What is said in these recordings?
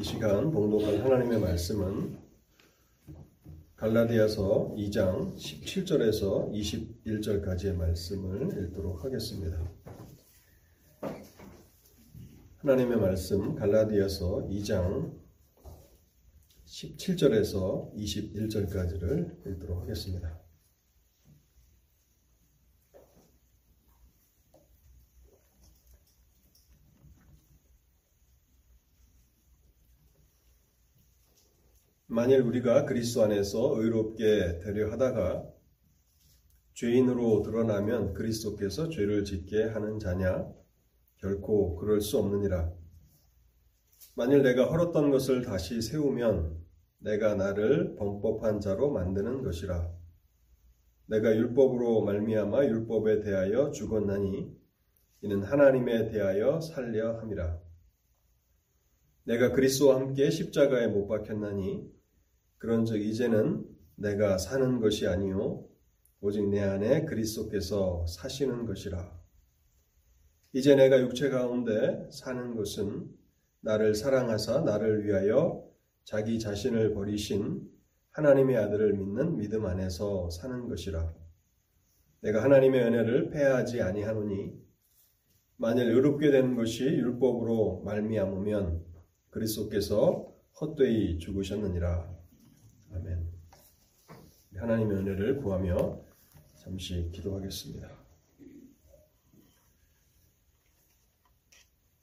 이 시간 봉독할 하나님의 말씀은 갈라디아서 2장 17절에서 21절까지의 말씀을 읽도록 하겠습니다. 하나님의 말씀 갈라디아서 2장 17절에서 21절까지를 읽도록 하겠습니다. 만일 우리가 그리스도 안에서 의롭게 되려 하다가 죄인으로 드러나면 그리스도께서 죄를 짓게 하는 자냐? 결코 그럴 수 없느니라. 만일 내가 헐었던 것을 다시 세우면 내가 나를 범법한 자로 만드는 것이라. 내가 율법으로 말미암아 율법에 대하여 죽었나니 이는 하나님에 대하여 살려 함이라. 내가 그리스도와 함께 십자가에 못 박혔나니 그런즉 이제는 내가 사는 것이 아니요 오직 내 안에 그리스도께서 사시는 것이라. 이제 내가 육체 가운데 사는 것은 나를 사랑하사 나를 위하여 자기 자신을 버리신 하나님의 아들을 믿는 믿음 안에서 사는 것이라. 내가 하나님의 은혜를 패하지 아니하노니 만일 의롭게 된 것이 율법으로 말미암으면 그리스도께서 헛되이 죽으셨느니라. 아멘. 하나님의 은혜를 구하며 잠시 기도하겠습니다.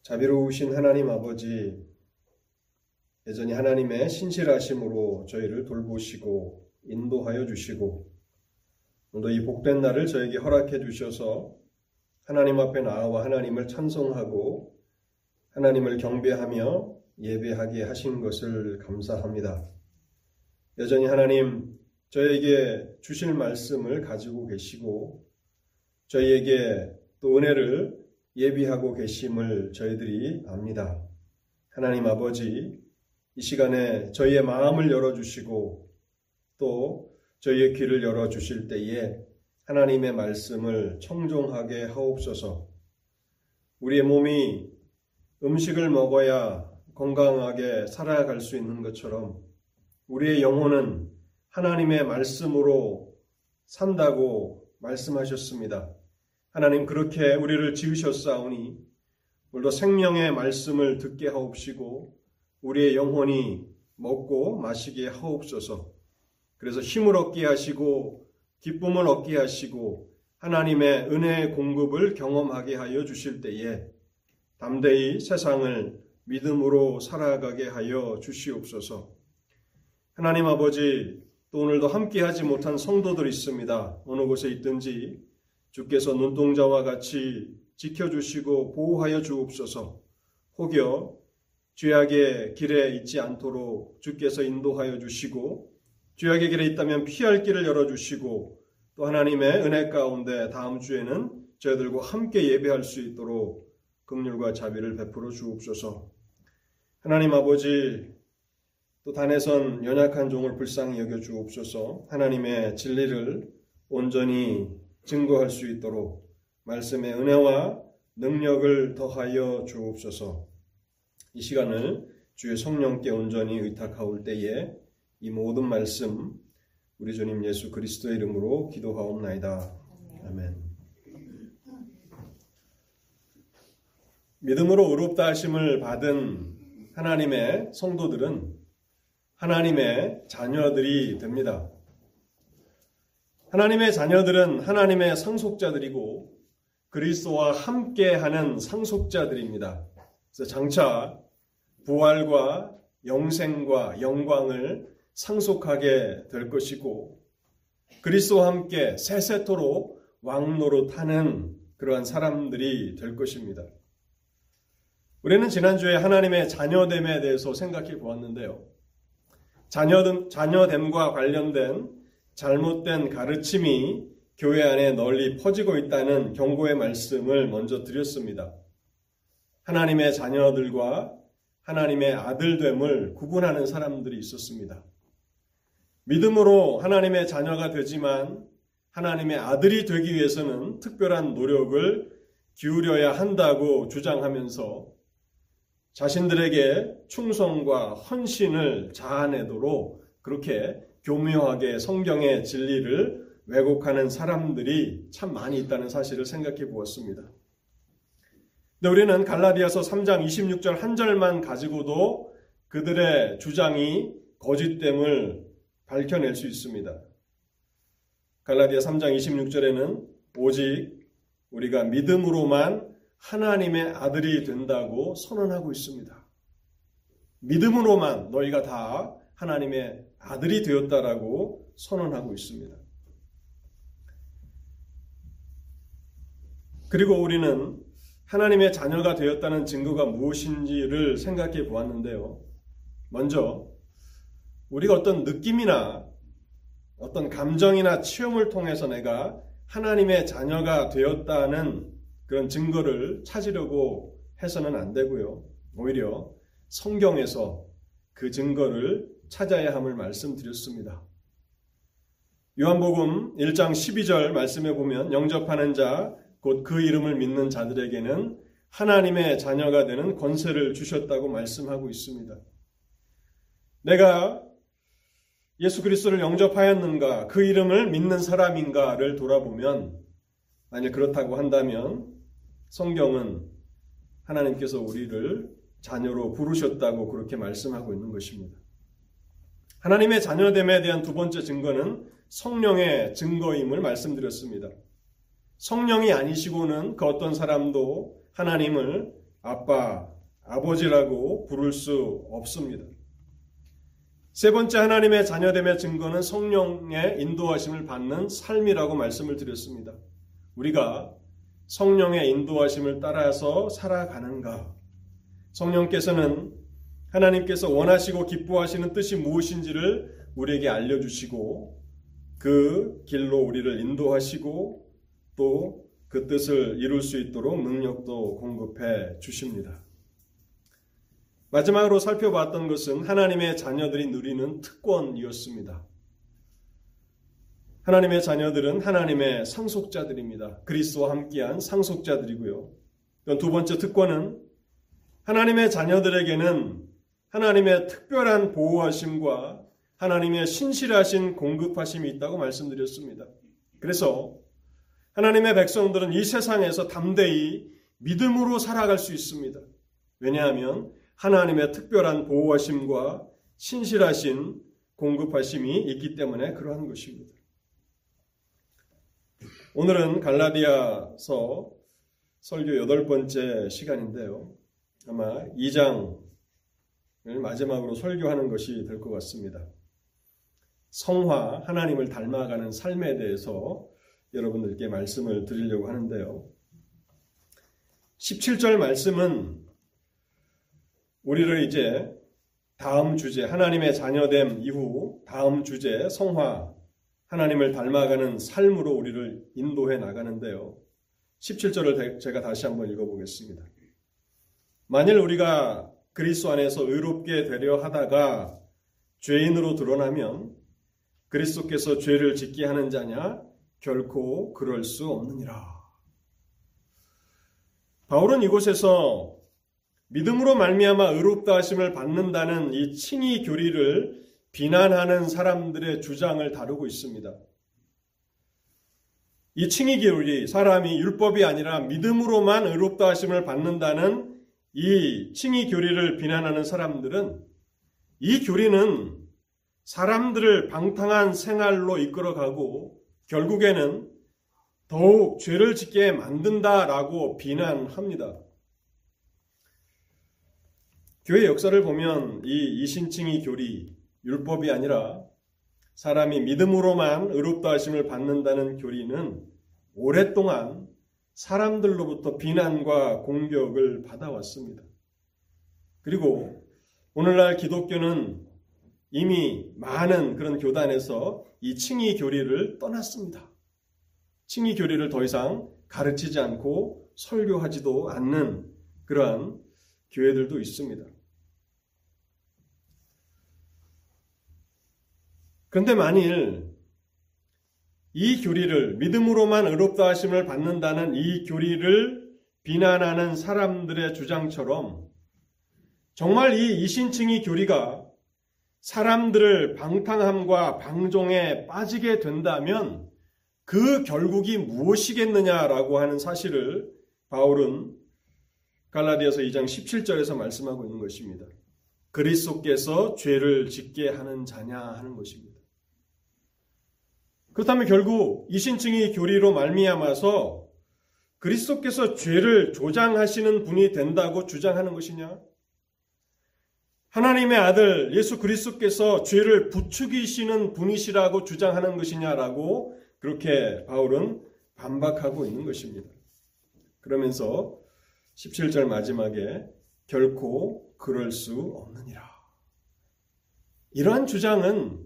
자비로우신 하나님 아버지, 여전히 하나님의 신실하심으로 저희를 돌보시고 인도하여 주시고, 오늘도 이 복된 날을 저에게 허락해 주셔서 하나님 앞에 나와 하나님을 찬송하고 하나님을 경배하며 예배하게 하신 것을 감사합니다. 여전히 하나님 저에게 주실 말씀을 가지고 계시고 저희에게 또 은혜를 예비하고 계심을 저희들이 압니다. 하나님 아버지 이 시간에 저희의 마음을 열어주시고 또 저희의 귀를 열어주실 때에 하나님의 말씀을 청종하게 하옵소서 우리의 몸이 음식을 먹어야 건강하게 살아갈 수 있는 것처럼 우리의 영혼은 하나님의 말씀으로 산다고 말씀하셨습니다. 하나님 그렇게 우리를 지으셨사오니 오늘도 생명의 말씀을 듣게 하옵시고 우리의 영혼이 먹고 마시게 하옵소서. 그래서 힘을 얻게 하시고 기쁨을 얻게 하시고 하나님의 은혜의 공급을 경험하게 하여 주실 때에 담대히 세상을 믿음으로 살아가게 하여 주시옵소서. 하나님 아버지, 또 오늘도 함께하지 못한 성도들 있습니다. 어느 곳에 있든지 주께서 눈동자와 같이 지켜주시고 보호하여 주옵소서. 혹여 죄악의 길에 있지 않도록 주께서 인도하여 주시고 죄악의 길에 있다면 피할 길을 열어주시고 또 하나님의 은혜 가운데 다음 주에는 저희들과 함께 예배할 수 있도록 긍휼과 자비를 베풀어 주옵소서. 하나님 아버지 또 단에선 연약한 종을 불쌍히 여겨 주옵소서 하나님의 진리를 온전히 증거할 수 있도록 말씀의 은혜와 능력을 더하여 주옵소서 이 시간을 주의 성령께 온전히 의탁하올 때에 이 모든 말씀 우리 주님 예수 그리스도의 이름으로 기도하옵나이다. 아멘. 믿음으로 의롭다 하심을 받은 하나님의 성도들은 하나님의 자녀들이 됩니다. 하나님의 자녀들은 하나님의 상속자들이고 그리스도와 함께하는 상속자들입니다. 그래서 장차 부활과 영생과 영광을 상속하게 될 것이고 그리스도와 함께 세세토록 왕노릇하는 그러한 사람들이 될 것입니다. 우리는 지난주에 하나님의 자녀됨에 대해서 생각해 보았는데요. 자녀됨, 자녀됨과 관련된 잘못된 가르침이 교회 안에 널리 퍼지고 있다는 경고의 말씀을 먼저 드렸습니다. 하나님의 자녀들과 하나님의 아들됨을 구분하는 사람들이 있었습니다. 믿음으로 하나님의 자녀가 되지만 하나님의 아들이 되기 위해서는 특별한 노력을 기울여야 한다고 주장하면서 자신들에게 충성과 헌신을 자아내도록 그렇게 교묘하게 성경의 진리를 왜곡하는 사람들이 참 많이 있다는 사실을 생각해 보았습니다. 근데 우리는 갈라디아서 3장 26절 한 절만 가지고도 그들의 주장이 거짓됨을 밝혀낼 수 있습니다. 갈라디아 3장 26절에는 오직 우리가 믿음으로만 하나님의 아들이 된다고 선언하고 있습니다. 믿음으로만 너희가 다 하나님의 아들이 되었다라고 선언하고 있습니다. 그리고 우리는 하나님의 자녀가 되었다는 증거가 무엇인지를 생각해 보았는데요. 먼저 우리가 어떤 느낌이나 어떤 감정이나 체험을 통해서 내가 하나님의 자녀가 되었다는 그런 증거를 찾으려고 해서는 안 되고요. 오히려 성경에서 그 증거를 찾아야 함을 말씀드렸습니다. 요한복음 1장 12절 말씀해 보면 영접하는 자, 곧 그 이름을 믿는 자들에게는 하나님의 자녀가 되는 권세를 주셨다고 말씀하고 있습니다. 내가 예수 그리스도를 영접하였는가, 그 이름을 믿는 사람인가를 돌아보면, 만약 그렇다고 한다면, 성경은 하나님께서 우리를 자녀로 부르셨다고 그렇게 말씀하고 있는 것입니다. 하나님의 자녀됨에 대한 두 번째 증거는 성령의 증거임을 말씀드렸습니다. 성령이 아니시고는 그 어떤 사람도 하나님을 아빠, 아버지라고 부를 수 없습니다. 세 번째 하나님의 자녀됨의 증거는 성령의 인도하심을 받는 삶이라고 말씀을 드렸습니다. 우리가 성령의 인도하심을 따라서 살아가는가? 성령께서는 하나님께서 원하시고 기뻐하시는 뜻이 무엇인지를 우리에게 알려주시고 그 길로 우리를 인도하시고 또 그 뜻을 이룰 수 있도록 능력도 공급해 주십니다. 마지막으로 살펴봤던 것은 하나님의 자녀들이 누리는 특권이었습니다. 하나님의 자녀들은 하나님의 상속자들입니다. 그리스도와 함께한 상속자들이고요. 두 번째 특권은 하나님의 자녀들에게는 하나님의 특별한 보호하심과 하나님의 신실하신 공급하심이 있다고 말씀드렸습니다. 그래서 하나님의 백성들은 이 세상에서 담대히 믿음으로 살아갈 수 있습니다. 왜냐하면 하나님의 특별한 보호하심과 신실하신 공급하심이 있기 때문에 그러한 것입니다. 오늘은 갈라디아서 설교 여덟 번째 시간인데요. 아마 2장을 마지막으로 설교하는 것이 될 것 같습니다. 성화, 하나님을 닮아가는 삶에 대해서 여러분들께 말씀을 드리려고 하는데요. 17절 말씀은 우리를 이제 다음 주제, 하나님의 자녀됨 이후 다음 주제, 성화, 하나님을 닮아가는 삶으로 우리를 인도해 나가는데요. 17절을 제가 다시 한번 읽어보겠습니다. 만일 우리가 그리스도 안에서 의롭게 되려 하다가 죄인으로 드러나면 그리스도께서 죄를 짓게 하는 자냐? 결코 그럴 수 없느니라. 바울은 이곳에서 믿음으로 말미암아 의롭다 하심을 받는다는 이 칭의 교리를 비난하는 사람들의 주장을 다루고 있습니다. 이 칭의 교리, 사람이 율법이 아니라 믿음으로만 의롭다 하심을 받는다는 이 칭의 교리를 비난하는 사람들은 이 교리는 사람들을 방탕한 생활로 이끌어가고 결국에는 더욱 죄를 짓게 만든다라고 비난합니다. 교회 역사를 보면 이 이신칭의 교리, 율법이 아니라 사람이 믿음으로만 의롭다 하심을 받는다는 교리는 오랫동안 사람들로부터 비난과 공격을 받아왔습니다. 그리고 오늘날 기독교는 이미 많은 그런 교단에서 이 칭의 교리를 떠났습니다. 칭의 교리를 더 이상 가르치지 않고 설교하지도 않는 그러한 교회들도 있습니다. 그런데 만일 이 교리를 믿음으로만 의롭다 하심을 받는다는 이 교리를 비난하는 사람들의 주장처럼 정말 이 이신칭의 교리가 사람들을 방탕함과 방종에 빠지게 된다면 그 결국이 무엇이겠느냐라고 하는 사실을 바울은 갈라디아서 2장 17절에서 말씀하고 있는 것입니다. 그리스도께서 죄를 짓게 하는 자냐 하는 것입니다. 그렇다면 결국 이신층의 교리로 말미암아서 그리스도께서 죄를 조장하시는 분이 된다고 주장하는 것이냐? 하나님의 아들 예수 그리스도께서 죄를 부추기시는 분이시라고 주장하는 것이냐라고 그렇게 바울은 반박하고 있는 것입니다. 그러면서 17절 마지막에 결코 그럴 수 없느니라. 이러한 주장은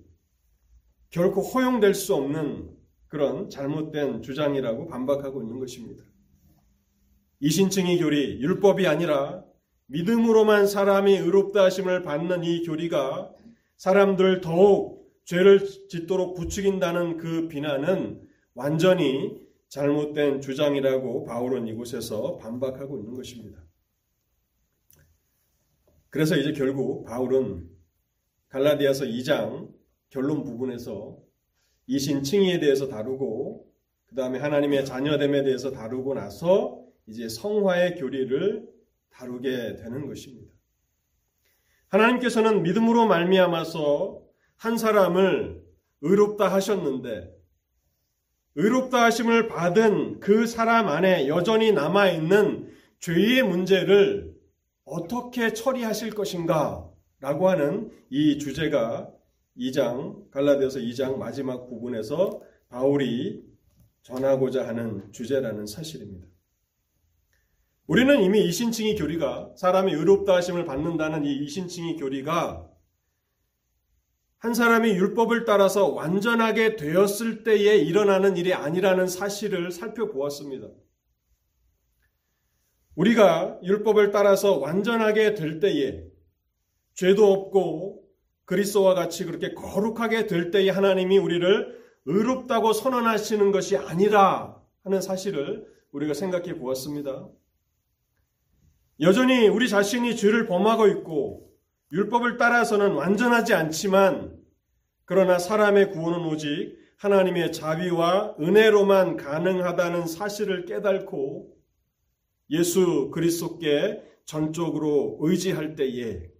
결코 허용될 수 없는 그런 잘못된 주장이라고 반박하고 있는 것입니다. 이신층의 교리, 율법이 아니라 믿음으로만 사람이 의롭다 하심을 받는 이 교리가 사람들을 더욱 죄를 짓도록 부추긴다는 그 비난은 완전히 잘못된 주장이라고 바울은 이곳에서 반박하고 있는 것입니다. 그래서 이제 결국 바울은 갈라디아서 2장 결론 부분에서 이신 칭의에 대해서 다루고 그 다음에 하나님의 자녀됨에 대해서 다루고 나서 이제 성화의 교리를 다루게 되는 것입니다. 하나님께서는 믿음으로 말미암아서 한 사람을 의롭다 하셨는데 의롭다 하심을 받은 그 사람 안에 여전히 남아 있는 죄의 문제를 어떻게 처리하실 것인가 라고 하는 이 주제가 2장, 갈라디아서 2장 마지막 부분에서 바울이 전하고자 하는 주제라는 사실입니다. 우리는 이미 이신칭의 교리가 사람이 의롭다 하심을 받는다는 이 이신칭의 교리가 한 사람이 율법을 따라서 완전하게 되었을 때에 일어나는 일이 아니라는 사실을 살펴보았습니다. 우리가 율법을 따라서 완전하게 될 때에 죄도 없고 그리스도와 같이 그렇게 거룩하게 될 때에 하나님이 우리를 의롭다고 선언하시는 것이 아니라 하는 사실을 우리가 생각해 보았습니다. 여전히 우리 자신이 죄를 범하고 있고 율법을 따라서는 완전하지 않지만 그러나 사람의 구원은 오직 하나님의 자비와 은혜로만 가능하다는 사실을 깨닫고 예수 그리스도께 전적으로 의지할 때에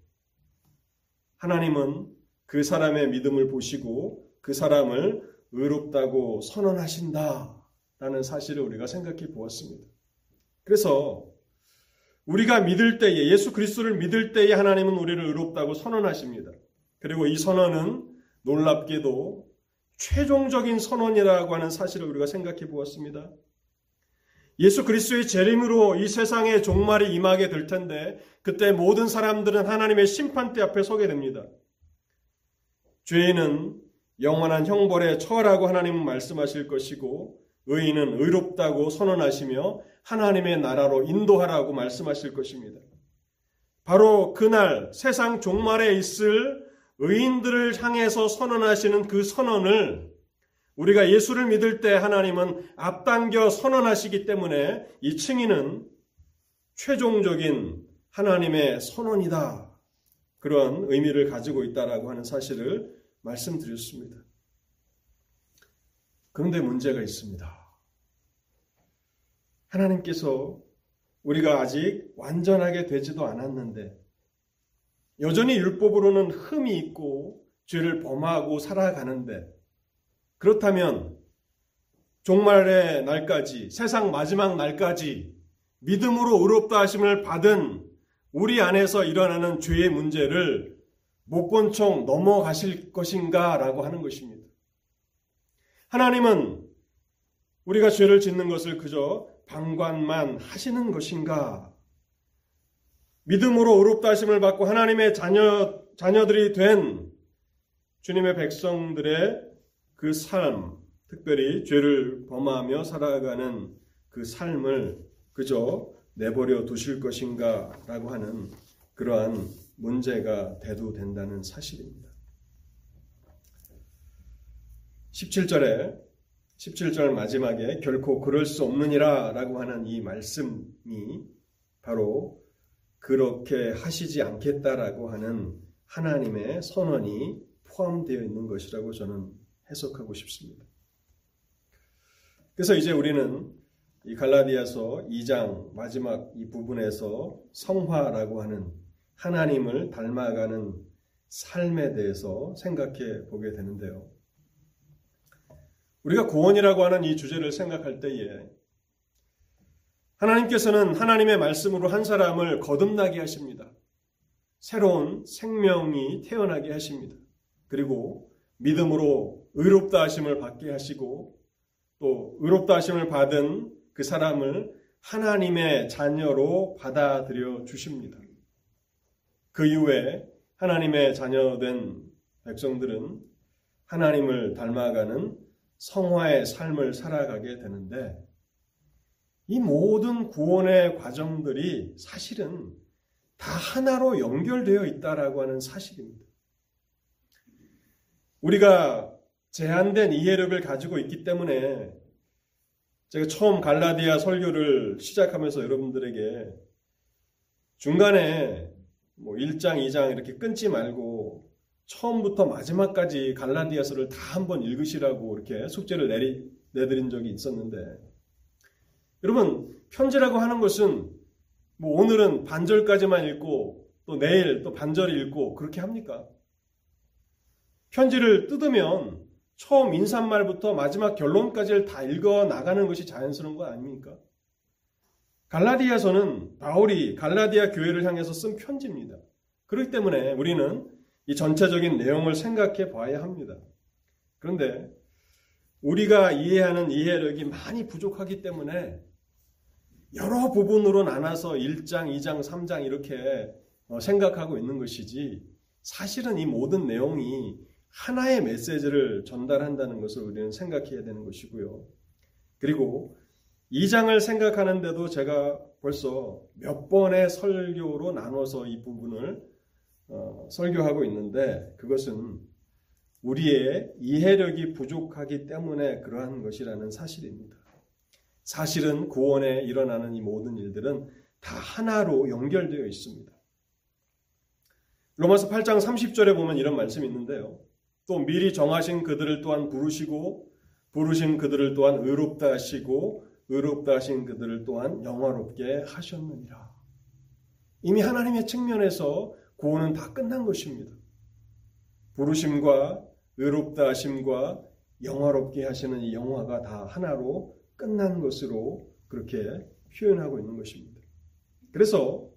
하나님은 그 사람의 믿음을 보시고 그 사람을 의롭다고 선언하신다. 라는 사실을 우리가 생각해 보았습니다. 그래서 우리가 믿을 때에, 예수 그리스도를 믿을 때에 하나님은 우리를 의롭다고 선언하십니다. 그리고 이 선언은 놀랍게도 최종적인 선언이라고 하는 사실을 우리가 생각해 보았습니다. 예수 그리스도의 재림으로 이 세상의 종말이 임하게 될 텐데 그때 모든 사람들은 하나님의 심판대 앞에 서게 됩니다. 죄인은 영원한 형벌에 처하라고 하나님은 말씀하실 것이고 의인은 의롭다고 선언하시며 하나님의 나라로 인도하라고 말씀하실 것입니다. 바로 그날 세상 종말에 있을 의인들을 향해서 선언하시는 그 선언을 우리가 예수를 믿을 때 하나님은 앞당겨 선언하시기 때문에 이 칭의는 최종적인 하나님의 선언이다. 그런 의미를 가지고 있다라고 하는 사실을 말씀드렸습니다. 그런데 문제가 있습니다. 하나님께서 우리가 아직 완전하게 되지도 않았는데 여전히 율법으로는 흠이 있고 죄를 범하고 살아가는데 그렇다면 종말의 날까지 세상 마지막 날까지 믿음으로 의롭다 하심을 받은 우리 안에서 일어나는 죄의 문제를 못본총 넘어가실 것인가 라고 하는 것입니다. 하나님은 우리가 죄를 짓는 것을 그저 방관만 하시는 것인가 믿음으로 의롭다 하심을 받고 하나님의 자녀, 자녀들이 된 주님의 백성들의 그 삶, 특별히 죄를 범하며 살아가는 그 삶을 그저 내버려 두실 것인가 라고 하는 그러한 문제가 대두된다는 사실입니다. 17절에 17절 마지막에 결코 그럴 수 없느니라 라고 하는 이 말씀이 바로 그렇게 하시지 않겠다라고 하는 하나님의 선언이 포함되어 있는 것이라고 저는 해석하고 싶습니다. 그래서 이제 우리는 이 갈라디아서 2장 마지막 이 부분에서 성화라고 하는 하나님을 닮아가는 삶에 대해서 생각해 보게 되는데요. 우리가 구원이라고 하는 이 주제를 생각할 때에 하나님께서는 하나님의 말씀으로 한 사람을 거듭나게 하십니다. 새로운 생명이 태어나게 하십니다. 그리고 믿음으로 의롭다 하심을 받게 하시고 또 의롭다 하심을 받은 그 사람을 하나님의 자녀로 받아들여 주십니다. 그 이후에 하나님의 자녀된 백성들은 하나님을 닮아가는 성화의 삶을 살아가게 되는데 이 모든 구원의 과정들이 사실은 다 하나로 연결되어 있다라고 하는 사실입니다. 우리가 제한된 이해력을 가지고 있기 때문에 제가 처음 갈라디아 설교를 시작하면서 여러분들에게 중간에 뭐 1장, 2장 이렇게 끊지 말고 처음부터 마지막까지 갈라디아서를 다 한번 읽으시라고 이렇게 숙제를 내리, 내드린 적이 있었는데 여러분 편지라고 하는 것은 뭐 오늘은 반절까지만 읽고 또 내일 또 반절 읽고 그렇게 합니까? 편지를 뜯으면 처음 인사말부터 마지막 결론까지를 다 읽어 나가는 것이 자연스러운 거 아닙니까? 갈라디아서는 바울이 갈라디아 교회를 향해서 쓴 편지입니다. 그렇기 때문에 우리는 이 전체적인 내용을 생각해 봐야 합니다. 그런데 우리가 이해하는 이해력이 많이 부족하기 때문에 여러 부분으로 나눠서 1장, 2장, 3장 이렇게 어, 생각하고 있는 것이지 사실은 이 모든 내용이 하나의 메시지를 전달한다는 것을 우리는 생각해야 되는 것이고요. 그리고 2장을 생각하는데도 제가 벌써 몇 번의 설교로 나눠서 이 부분을 어, 설교하고 있는데 그것은 우리의 이해력이 부족하기 때문에 그러한 것이라는 사실입니다. 사실은 구원에 일어나는 이 모든 일들은 다 하나로 연결되어 있습니다. 로마서 8장 30절에 보면 이런 말씀이 있는데요. 또 미리 정하신 그들을 또한 부르시고 부르신 그들을 또한 의롭다 하시고 의롭다 하신 그들을 또한 영화롭게 하셨느니라. 이미 하나님의 측면에서 구원은 다 끝난 것입니다. 부르심과 의롭다 하심과 영화롭게 하시는 이 영화가 다 하나로 끝난 것으로 그렇게 표현하고 있는 것입니다. 그래서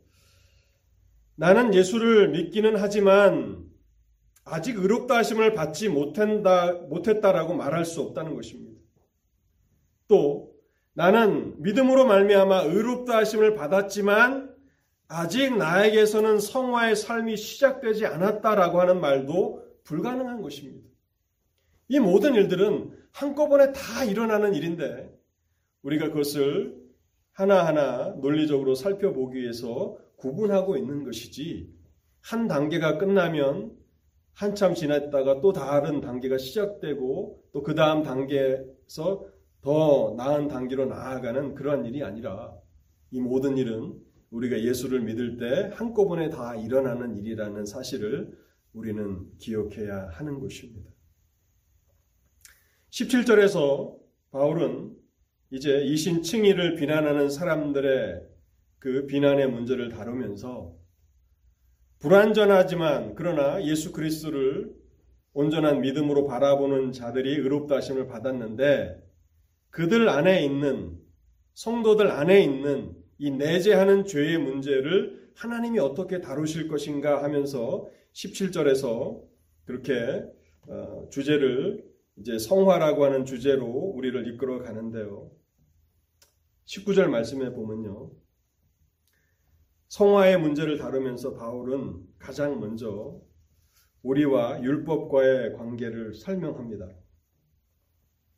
나는 예수를 믿기는 하지만 아직 의롭다 하심을 받지 못한다, 못했다라고 말할 수 없다는 것입니다. 또 나는 믿음으로 말미암아 의롭다 하심을 받았지만 아직 나에게서는 성화의 삶이 시작되지 않았다라고 하는 말도 불가능한 것입니다. 이 모든 일들은 한꺼번에 다 일어나는 일인데 우리가 그것을 하나하나 논리적으로 살펴보기 위해서 구분하고 있는 것이지 한 단계가 끝나면 한참 지났다가 또 다른 단계가 시작되고 또 그 다음 단계에서 더 나은 단계로 나아가는 그러한 일이 아니라 이 모든 일은 우리가 예수를 믿을 때 한꺼번에 다 일어나는 일이라는 사실을 우리는 기억해야 하는 것입니다. 17절에서 바울은 이제 이신 칭의를 비난하는 사람들의 그 비난의 문제를 다루면서 불완전하지만 그러나 예수 그리스도를 온전한 믿음으로 바라보는 자들이 의롭다 하심을 받았는데 그들 안에 있는 성도들 안에 있는 이 내재하는 죄의 문제를 하나님이 어떻게 다루실 것인가 하면서 17절에서 그렇게 어, 주제를 이제 성화라고 하는 주제로 우리를 이끌어 가는데요. 19절 말씀에 보면요. 성화의 문제를 다루면서 바울은 가장 먼저 우리와 율법과의 관계를 설명합니다.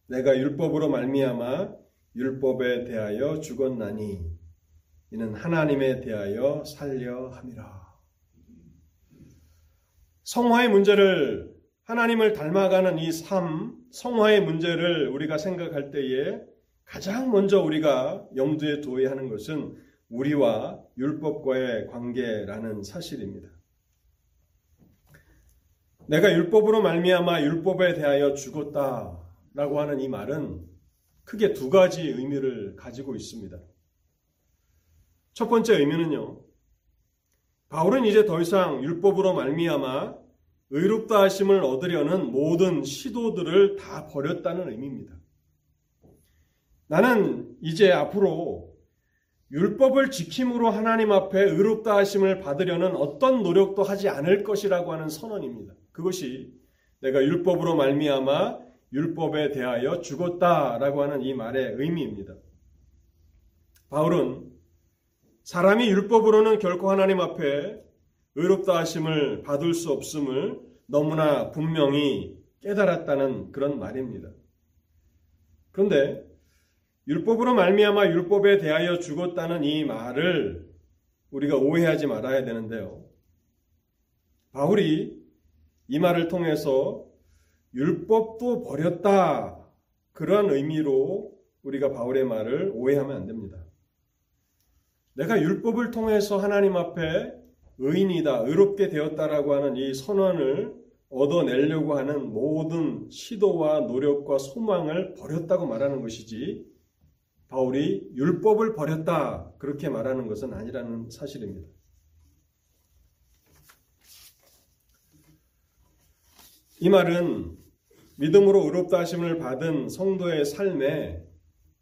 내가 율법으로 말미암아 율법에 대하여 죽었나니 이는 하나님에 대하여 살려 함이라. 성화의 문제를 하나님을 닮아가는 이 삶, 성화의 문제를 우리가 생각할 때에 가장 먼저 우리가 염두에 두어야 하는 것은 우리와 율법과의 관계라는 사실입니다. 내가 율법으로 말미암아 율법에 대하여 죽었다라고 하는 이 말은 크게 두 가지 의미를 가지고 있습니다. 첫 번째 의미는요. 바울은 이제 더 이상 율법으로 말미암아 의롭다 하심을 얻으려는 모든 시도들을 다 버렸다는 의미입니다. 나는 이제 앞으로 율법을 지킴으로 하나님 앞에 의롭다 하심을 받으려는 어떤 노력도 하지 않을 것이라고 하는 선언입니다. 그것이 내가 율법으로 말미암아 율법에 대하여 죽었다라고 하는 이 말의 의미입니다. 바울은 사람이 율법으로는 결코 하나님 앞에 의롭다 하심을 받을 수 없음을 너무나 분명히 깨달았다는 그런 말입니다. 그런데 율법으로 말미암아 율법에 대하여 죽었다는 이 말을 우리가 오해하지 말아야 되는데요. 바울이 이 말을 통해서 율법도 버렸다. 그런 의미로 우리가 바울의 말을 오해하면 안 됩니다. 내가 율법을 통해서 하나님 앞에 의인이다, 의롭게 되었다라고 하는 이 선언을 얻어내려고 하는 모든 시도와 노력과 소망을 버렸다고 말하는 것이지, 바울이 율법을 버렸다, 그렇게 말하는 것은 아니라는 사실입니다. 이 말은 믿음으로 의롭다 하심을 받은 성도의 삶에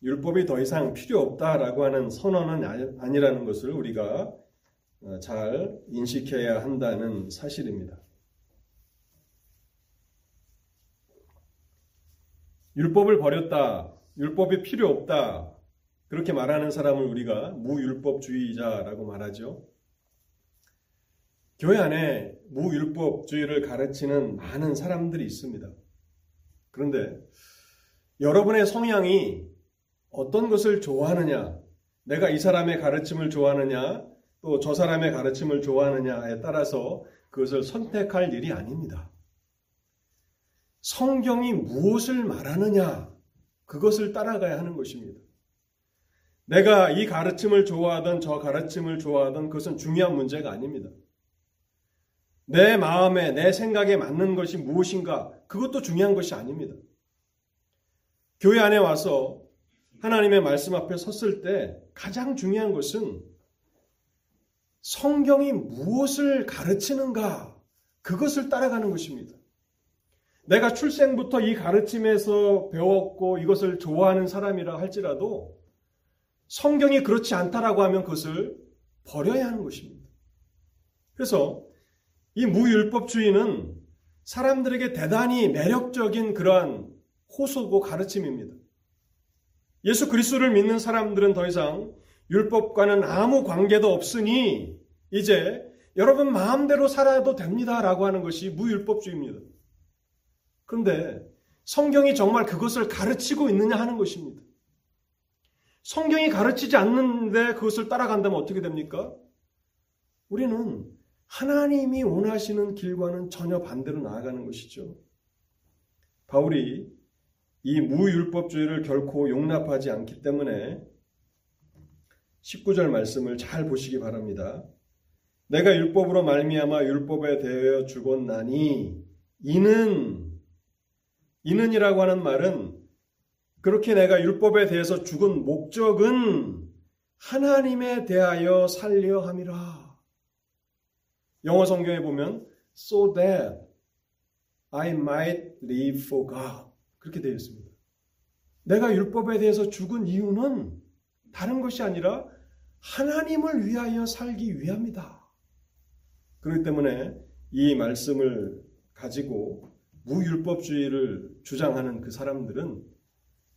율법이 더 이상 필요 없다라고 하는 선언은 아니라는 것을 우리가 어, 잘 인식해야 한다는 사실입니다. 율법을 버렸다, 율법이 필요 없다, 그렇게 말하는 사람을 우리가 무율법주의자라고 말하죠. 교회 안에 무율법주의를 가르치는 많은 사람들이 있습니다. 그런데 여러분의 성향이 어떤 것을 좋아하느냐, 내가 이 사람의 가르침을 좋아하느냐, 또 저 사람의 가르침을 좋아하느냐에 따라서 그것을 선택할 일이 아닙니다. 성경이 무엇을 말하느냐, 그것을 따라가야 하는 것입니다. 내가 이 가르침을 좋아하든 저 가르침을 좋아하든 그것은 중요한 문제가 아닙니다. 내 마음에, 내 생각에 맞는 것이 무엇인가, 그것도 중요한 것이 아닙니다. 교회 안에 와서 하나님의 말씀 앞에 섰을 때 가장 중요한 것은 성경이 무엇을 가르치는가, 그것을 따라가는 것입니다. 내가 출생부터 이 가르침에서 배웠고 이것을 좋아하는 사람이라 할지라도 성경이 그렇지 않다라고 하면 그것을 버려야 하는 것입니다. 그래서 이 무율법주의는 사람들에게 대단히 매력적인 그러한 호소고 가르침입니다. 예수 그리스도를 믿는 사람들은 더 이상 율법과는 아무 관계도 없으니 이제 여러분 마음대로 살아도 됩니다라고 하는 것이 무율법주의입니다. 그런데 성경이 정말 그것을 가르치고 있느냐 하는 것입니다. 성경이 가르치지 않는데 그것을 따라간다면 어떻게 됩니까? 우리는 하나님이 원하시는 길과는 전혀 반대로 나아가는 것이죠. 바울이 이 무율법주의를 결코 용납하지 않기 때문에 19절 말씀을 잘 보시기 바랍니다. 내가 율법으로 말미암아 율법에 대하여 죽었나니 이는 이는이라고 하는 말은 그렇게 내가 율법에 대해서 죽은 목적은 하나님에 대하여 살려 함이라. 영어 성경에 보면 so that I might live for God. 그렇게 되어 있습니다. 내가 율법에 대해서 죽은 이유는 다른 것이 아니라 하나님을 위하여 살기 위함이다. 그렇기 때문에 이 말씀을 가지고 무율법주의를 주장하는 그 사람들은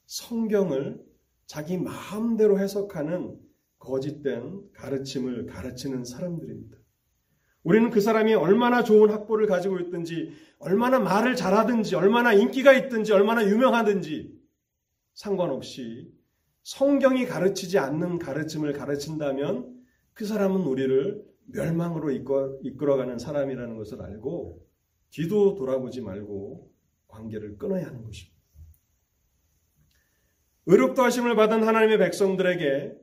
성경을 자기 마음대로 해석하는 거짓된 가르침을 가르치는 사람들입니다. 우리는 그 사람이 얼마나 좋은 학보를 가지고 있든지, 얼마나 말을 잘하든지, 얼마나 인기가 있든지, 얼마나 유명하든지 상관없이 성경이 가르치지 않는 가르침을 가르친다면 그 사람은 우리를 멸망으로 이끌어, 이끌어가는 사람이라는 것을 알고 뒤도 돌아보지 말고 관계를 끊어야 하는 것입니다. 의롭다 하심을 받은 하나님의 백성들에게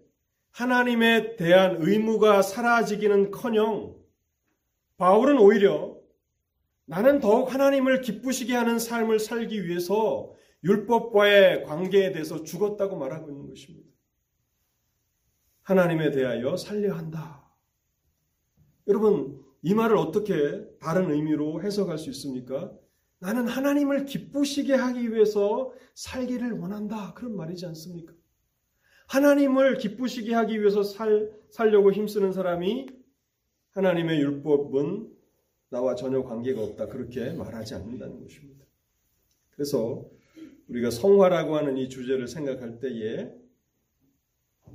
하나님에 대한 의무가 사라지기는커녕 바울은 오히려 나는 더욱 하나님을 기쁘시게 하는 삶을 살기 위해서 율법과의 관계에 대해서 죽었다고 말하고 있는 것입니다. 하나님에 대하여 살려 한다. 여러분, 이 말을 어떻게 다른 의미로 해석할 수 있습니까? 나는 하나님을 기쁘시게 하기 위해서 살기를 원한다. 그런 말이지 않습니까? 하나님을 기쁘시게 하기 위해서 살, 살려고 힘쓰는 사람이 하나님의 율법은 나와 전혀 관계가 없다. 그렇게 말하지 않는다는 것입니다. 그래서 우리가 성화라고 하는 이 주제를 생각할 때에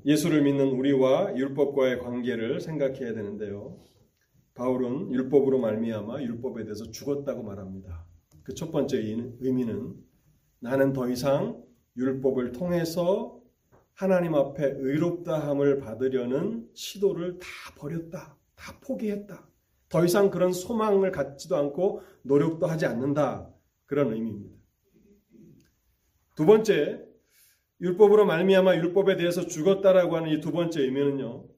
예수를 믿는 우리와 율법과의 관계를 생각해야 되는데요. 바울은 율법으로 말미암아 율법에 대해서 죽었다고 말합니다. 그 첫 번째 의미는 나는 더 이상 율법을 통해서 하나님 앞에 의롭다함을 받으려는 시도를 다 버렸다. 다 포기했다. 더 이상 그런 소망을 갖지도 않고 노력도 하지 않는다. 그런 의미입니다. 두 번째, 율법으로 말미암아 율법에 대해서 죽었다라고 하는 이 두 번째 의미는요.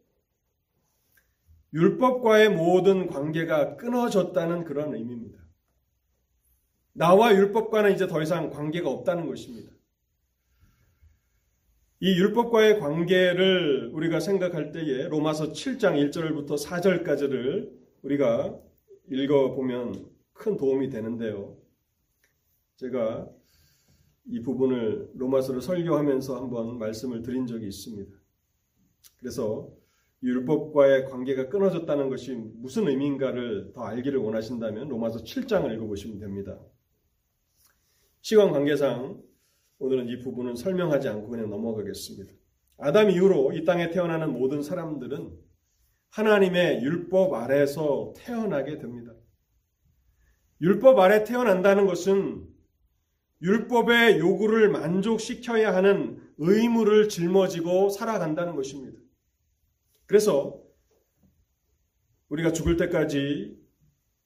율법과의 모든 관계가 끊어졌다는 그런 의미입니다. 나와 율법과는 이제 더 이상 관계가 없다는 것입니다. 이 율법과의 관계를 우리가 생각할 때에 로마서 7장 1절부터 4절까지를 우리가 읽어보면 큰 도움이 되는데요. 제가 이 부분을 로마서를 설교하면서 한번 말씀을 드린 적이 있습니다. 그래서 율법과의 관계가 끊어졌다는 것이 무슨 의미인가를 더 알기를 원하신다면 로마서 7장을 읽어보시면 됩니다. 시간 관계상 오늘은 이 부분은 설명하지 않고 그냥 넘어가겠습니다. 아담 이후로 이 땅에 태어나는 모든 사람들은 하나님의 율법 아래에서 태어나게 됩니다. 율법 아래 태어난다는 것은 율법의 요구를 만족시켜야 하는 의무를 짊어지고 살아간다는 것입니다. 그래서 우리가 죽을 때까지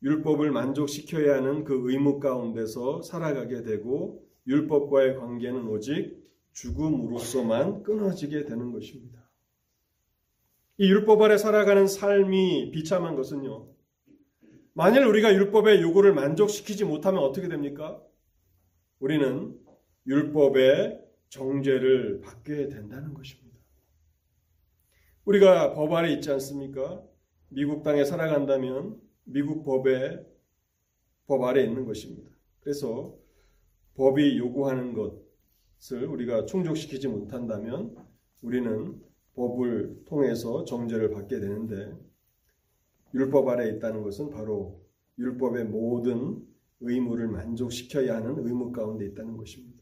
율법을 만족시켜야 하는 그 의무 가운데서 살아가게 되고 율법과의 관계는 오직 죽음으로서만 끊어지게 되는 것입니다. 이 율법 아래 살아가는 삶이 비참한 것은요. 만일 우리가 율법의 요구를 만족시키지 못하면 어떻게 됩니까? 우리는 율법의 정죄를 받게 된다는 것입니다. 우리가 법 아래 있지 않습니까? 미국 땅에 살아간다면 미국 법의 법 아래 있는 것입니다. 그래서 법이 요구하는 것을 우리가 충족시키지 못한다면 우리는 법을 통해서 정죄를 받게 되는데 율법 아래 있다는 것은 바로 율법의 모든 의무를 만족시켜야 하는 의무 가운데 있다는 것입니다.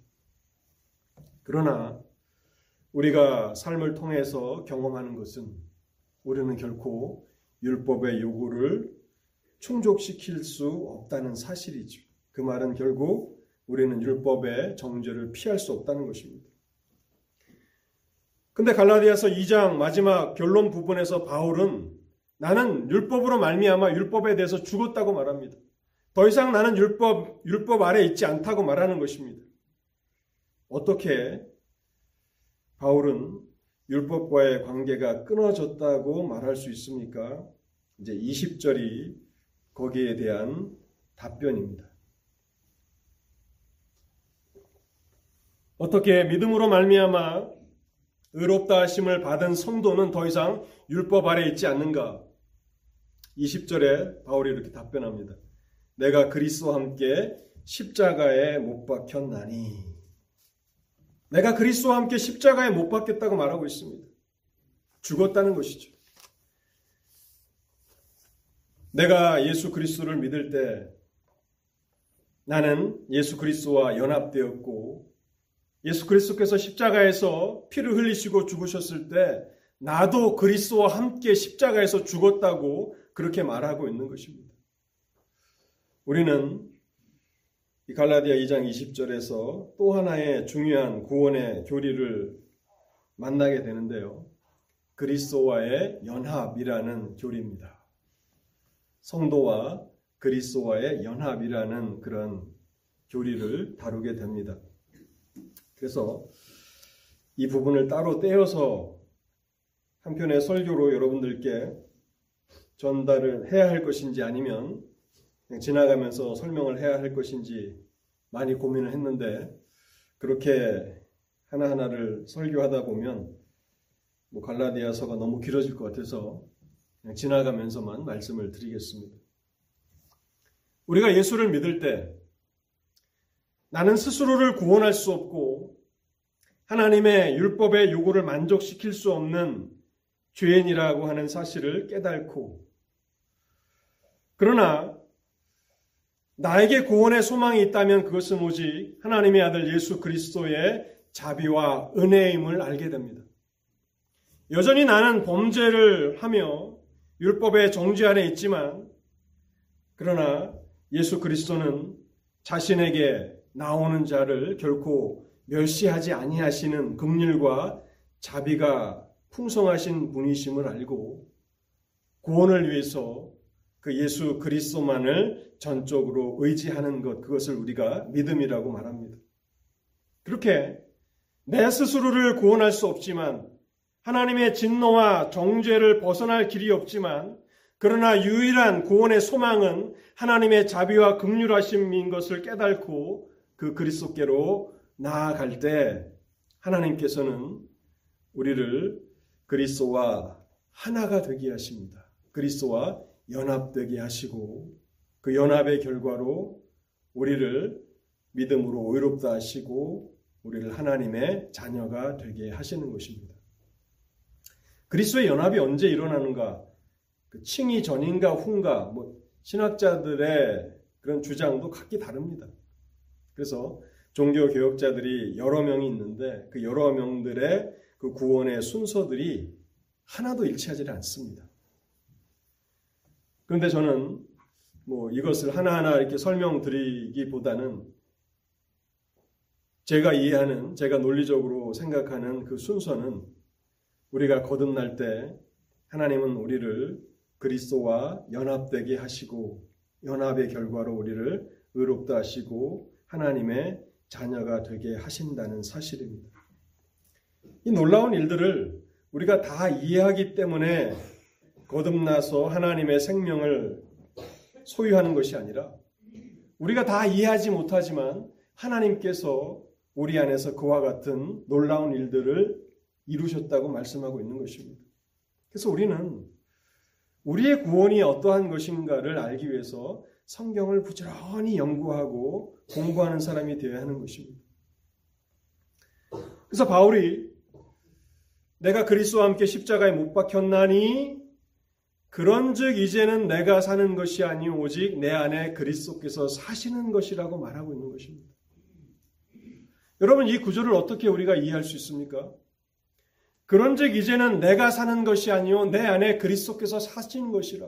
그러나 우리가 삶을 통해서 경험하는 것은 우리는 결코 율법의 요구를 충족시킬 수 없다는 사실이죠. 그 말은 결국 우리는 율법의 정죄를 피할 수 없다는 것입니다. 근데 갈라디아서 2장 마지막 결론 부분에서 바울은 나는 율법으로 말미암아 율법에 대해서 죽었다고 말합니다. 더 이상 나는 율법 율법 아래 있지 않다고 말하는 것입니다. 어떻게 바울은 율법과의 관계가 끊어졌다고 말할 수 있습니까? 이제 20절이 거기에 대한 답변입니다. 어떻게 믿음으로 말미암아 의롭다 하심을 받은 성도는 더 이상 율법 아래 있지 않는가? 20절에 바울이 이렇게 답변합니다. 내가 그리스도와 함께 십자가에 못 박혔나니 내가 그리스도와 함께 십자가에 못 박겠다고 말하고 있습니다. 죽었다는 것이죠. 내가 예수 그리스도를 믿을 때 나는 예수 그리스도와 연합되었고 예수 그리스도께서 십자가에서 피를 흘리시고 죽으셨을 때 나도 그리스도와 함께 십자가에서 죽었다고 그렇게 말하고 있는 것입니다. 우리는 이 갈라디아 2장 20절에서 또 하나의 중요한 구원의 교리를 만나게 되는데요. 그리스도와의 연합이라는 교리입니다. 성도와 그리스도와의 연합이라는 그런 교리를 다루게 됩니다. 그래서 이 부분을 따로 떼어서 한편의 설교로 여러분들께 전달을 해야 할 것인지 아니면 지나가면서 설명을 해야 할 것인지 많이 고민을 했는데 그렇게 하나하나를 설교하다 보면 뭐 갈라디아서가 너무 길어질 것 같아서 지나가면서만 말씀을 드리겠습니다. 우리가 예수를 믿을 때 나는 스스로를 구원할 수 없고 하나님의 율법의 요구를 만족시킬 수 없는 죄인이라고 하는 사실을 깨닫고 그러나 나에게 구원의 소망이 있다면 그것은 오직 하나님의 아들 예수 그리스도의 자비와 은혜임을 알게 됩니다. 여전히 나는 범죄를 하며 율법의 정죄 아래 있지만 그러나 예수 그리스도는 자신에게 나오는 자를 결코 멸시하지 아니하시는 긍휼과 자비가 풍성하신 분이심을 알고 구원을 위해서 그 예수 그리스도만을 전적으로 의지하는 것 그것을 우리가 믿음이라고 말합니다. 그렇게 내 스스로를 구원할 수 없지만 하나님의 진노와 정죄를 벗어날 길이 없지만 그러나 유일한 구원의 소망은 하나님의 자비와 극률하심인 것을 깨닫고 그 그리스도께로 나아갈 때 하나님께서는 우리를 그리스도와 하나가 되게 하십니다. 그리스도와 연합되게 하시고 그 연합의 결과로 우리를 믿음으로 의롭다 하시고 우리를 하나님의 자녀가 되게 하시는 것입니다. 그리스도의 연합이 언제 일어나는가? 그 칭이 전인가 후인가? 뭐 신학자들의 그런 주장도 각기 다릅니다. 그래서 종교 교역자들이 여러 명이 있는데 그 여러 명들의 그 구원의 순서들이 하나도 일치하지 않습니다. 그런데 저는 뭐 이것을 하나하나 이렇게 설명드리기보다는 제가 이해하는, 제가 논리적으로 생각하는 그 순서는 우리가 거듭날 때 하나님은 우리를 그리스도와 연합되게 하시고 연합의 결과로 우리를 의롭다 하시고 하나님의 자녀가 되게 하신다는 사실입니다. 이 놀라운 일들을 우리가 다 이해하기 때문에 거듭나서 하나님의 생명을 소유하는 것이 아니라 우리가 다 이해하지 못하지만 하나님께서 우리 안에서 그와 같은 놀라운 일들을 이루셨다고 말씀하고 있는 것입니다. 그래서 우리는 우리의 구원이 어떠한 것인가를 알기 위해서 성경을 부지런히 연구하고 공부하는 사람이 되어야 하는 것입니다. 그래서 바울이 내가 그리스도와 함께 십자가에 못 박혔나니 그런즉 이제는 내가 사는 것이 아니오 오직 내 안에 그리스도께서 사시는 것이라고 말하고 있는 것입니다. 여러분 이 구조를 어떻게 우리가 이해할 수 있습니까? 그런즉 이제는 내가 사는 것이 아니요 내 안에 그리스도께서 사신 것이라.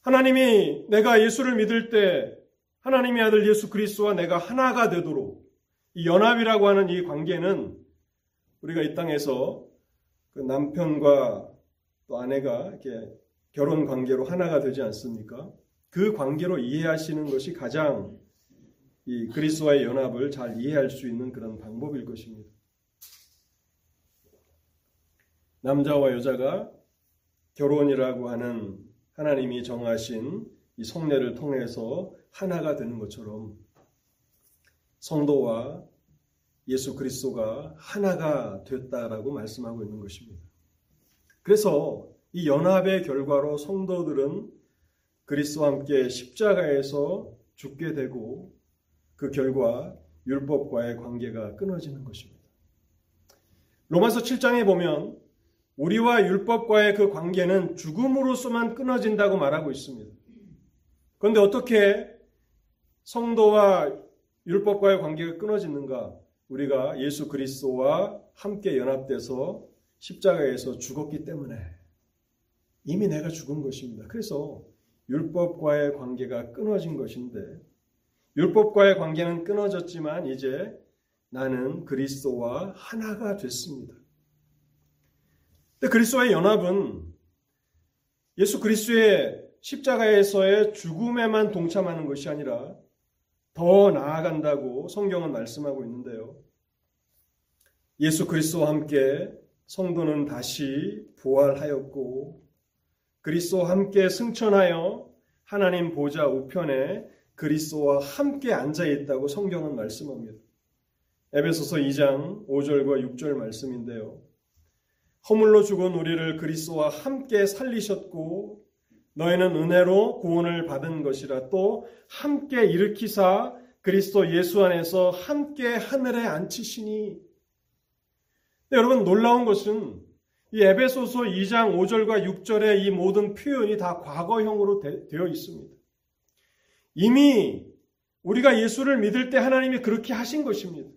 하나님이 내가 예수를 믿을 때 하나님의 아들 예수 그리스도와 내가 하나가 되도록 이 연합이라고 하는 이 관계는 우리가 이 땅에서 그 남편과 또 아내가 이렇게 결혼 관계로 하나가 되지 않습니까? 그 관계로 이해하시는 것이 가장 이 그리스도와의 연합을 잘 이해할 수 있는 그런 방법일 것입니다. 남자와 여자가 결혼이라고 하는 하나님이 정하신 이 성례를 통해서 하나가 되는 것처럼 성도와 예수 그리스도가 하나가 됐다라고 말씀하고 있는 것입니다. 그래서 이 연합의 결과로 성도들은 그리스도와 함께 십자가에서 죽게 되고 그 결과 율법과의 관계가 끊어지는 것입니다. 로마서 7장에 보면 우리와 율법과의 그 관계는 죽음으로서만 끊어진다고 말하고 있습니다. 그런데 어떻게 성도와 율법과의 관계가 끊어지는가? 우리가 예수 그리스도와 함께 연합돼서 십자가에서 죽었기 때문에 이미 내가 죽은 것입니다. 그래서 율법과의 관계가 끊어진 것인데 율법과의 관계는 끊어졌지만 이제 나는 그리스도와 하나가 됐습니다. 그리스도의 연합은 예수 그리스도의 십자가에서의 죽음에만 동참하는 것이 아니라 더 나아간다고 성경은 말씀하고 있는데요. 예수 그리스도와 함께 성도는 다시 부활하였고 그리스도와 함께 승천하여 하나님 보좌 우편에 그리스도와 함께 앉아 있다고 성경은 말씀합니다. 에베소서 2장 5절과 6절 말씀인데요. 허물로 죽은 우리를 그리스도와 함께 살리셨고 너희는 은혜로 구원을 받은 것이라 또 함께 일으키사 그리스도 예수 안에서 함께 하늘에 앉히시니 네, 여러분 놀라운 것은 이 에베소서 2장 5절과 6절의 이 모든 표현이 다 과거형으로 되, 되어 있습니다. 이미 우리가 예수를 믿을 때 하나님이 그렇게 하신 것입니다.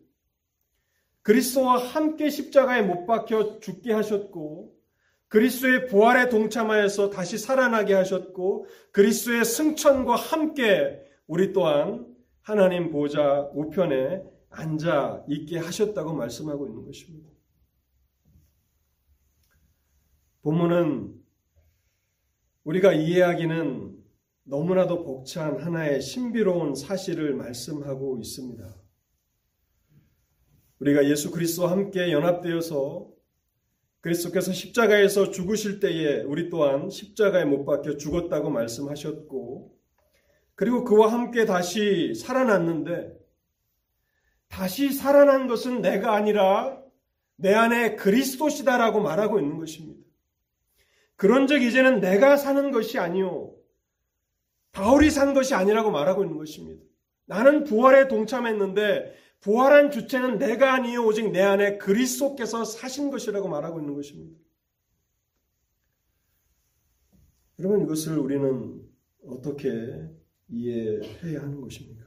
그리스도와 함께 십자가에 못 박혀 죽게 하셨고 그리스도의 부활에 동참하여서 다시 살아나게 하셨고 그리스도의 승천과 함께 우리 또한 하나님 보좌 우편에 앉아 있게 하셨다고 말씀하고 있는 것입니다. 본문은 우리가 이해하기는 너무나도 벅찬 하나의 신비로운 사실을 말씀하고 있습니다. 우리가 예수 그리스도와 함께 연합되어서 그리스도께서 십자가에서 죽으실 때에 우리 또한 십자가에 못 박혀 죽었다고 말씀하셨고 그리고 그와 함께 다시 살아났는데 다시 살아난 것은 내가 아니라 내 안에 그리스도시다라고 말하고 있는 것입니다. 그런즉 이제는 내가 사는 것이 아니요 바울이 산 것이 아니라고 말하고 있는 것입니다. 나는 부활에 동참했는데 부활한 주체는 내가 아니요 오직 내 안에 그리스도께서 사신 것이라고 말하고 있는 것입니다. 여러분 이것을 우리는 어떻게 이해해야 하는 것입니까?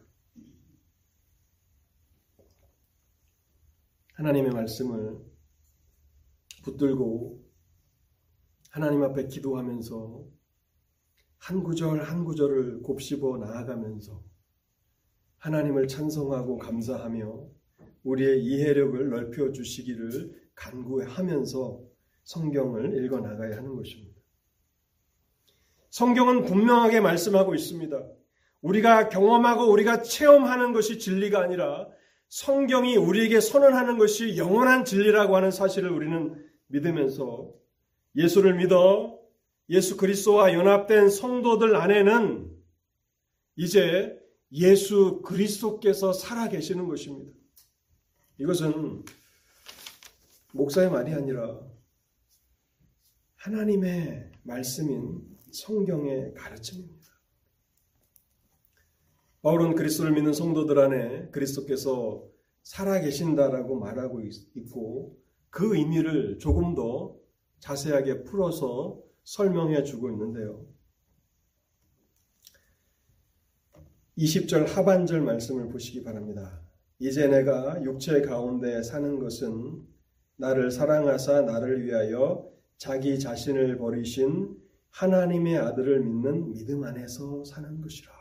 하나님의 말씀을 붙들고 하나님 앞에 기도하면서 한 구절 한 구절을 곱씹어 나아가면서 하나님을 찬송하고 감사하며 우리의 이해력을 넓혀 주시기를 간구하면서 성경을 읽어 나가야 하는 것입니다. 성경은 분명하게 말씀하고 있습니다. 우리가 경험하고 우리가 체험하는 것이 진리가 아니라 성경이 우리에게 선언하는 것이 영원한 진리라고 하는 사실을 우리는 믿으면서 예수를 믿어 예수 그리스도와 연합된 성도들 안에는 이제 예수 그리스도께서 살아 계시는 것입니다. 이것은 목사의 말이 아니라 하나님의 말씀인 성경의 가르침입니다. 바울은 그리스도를 믿는 성도들 안에 그리스도께서 살아 계신다라고 말하고 있고 그 의미를 조금 더 자세하게 풀어서 설명해 주고 있는데요. 20절 하반절 말씀을 보시기 바랍니다. 이제 내가 육체 가운데 사는 것은 나를 사랑하사 나를 위하여 자기 자신을 버리신 하나님의 아들을 믿는 믿음 안에서 사는 것이라.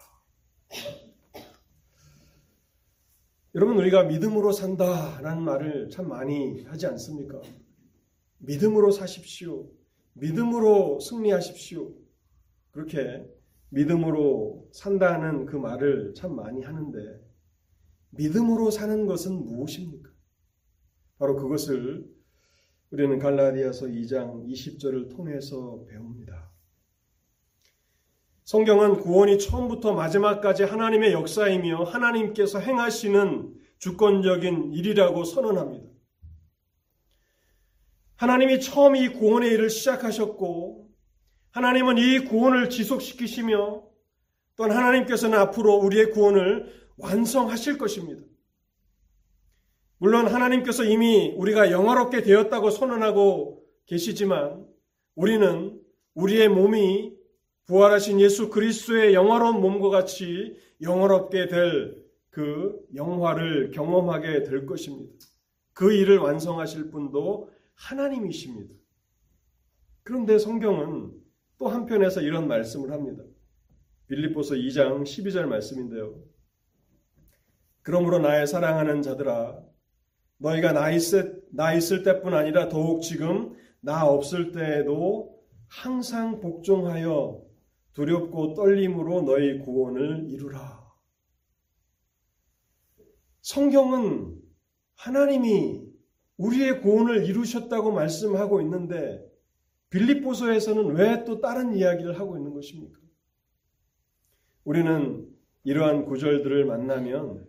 여러분, 우리가 믿음으로 산다라는 말을 참 많이 하지 않습니까? 믿음으로 사십시오. 믿음으로 승리하십시오. 그렇게 믿음으로 산다는 그 말을 참 많이 하는데 믿음으로 사는 것은 무엇입니까? 바로 그것을 우리는 갈라디아서 2장 20절을 통해서 배웁니다. 성경은 구원이 처음부터 마지막까지 하나님의 역사이며 하나님께서 행하시는 주권적인 일이라고 선언합니다. 하나님이 처음 이 구원의 일을 시작하셨고 하나님은 이 구원을 지속시키시며 또한 하나님께서는 앞으로 우리의 구원을 완성하실 것입니다. 물론 하나님께서 이미 우리가 영화롭게 되었다고 선언하고 계시지만 우리는 우리의 몸이 부활하신 예수 그리스도의 영화로운 몸과 같이 영화롭게 될 그 영화를 경험하게 될 것입니다. 그 일을 완성하실 분도 하나님이십니다. 그런데 성경은 또 한편에서 이런 말씀을 합니다. 빌립보서 2장 12절 말씀인데요. 그러므로 나의 사랑하는 자들아 너희가 나 있을, 나 있을 때뿐 아니라 더욱 지금 나 없을 때에도 항상 복종하여 두렵고 떨림으로 너희 구원을 이루라. 성경은 하나님이 우리의 구원을 이루셨다고 말씀하고 있는데 빌립보서에서는 왜 또 다른 이야기를 하고 있는 것입니까? 우리는 이러한 구절들을 만나면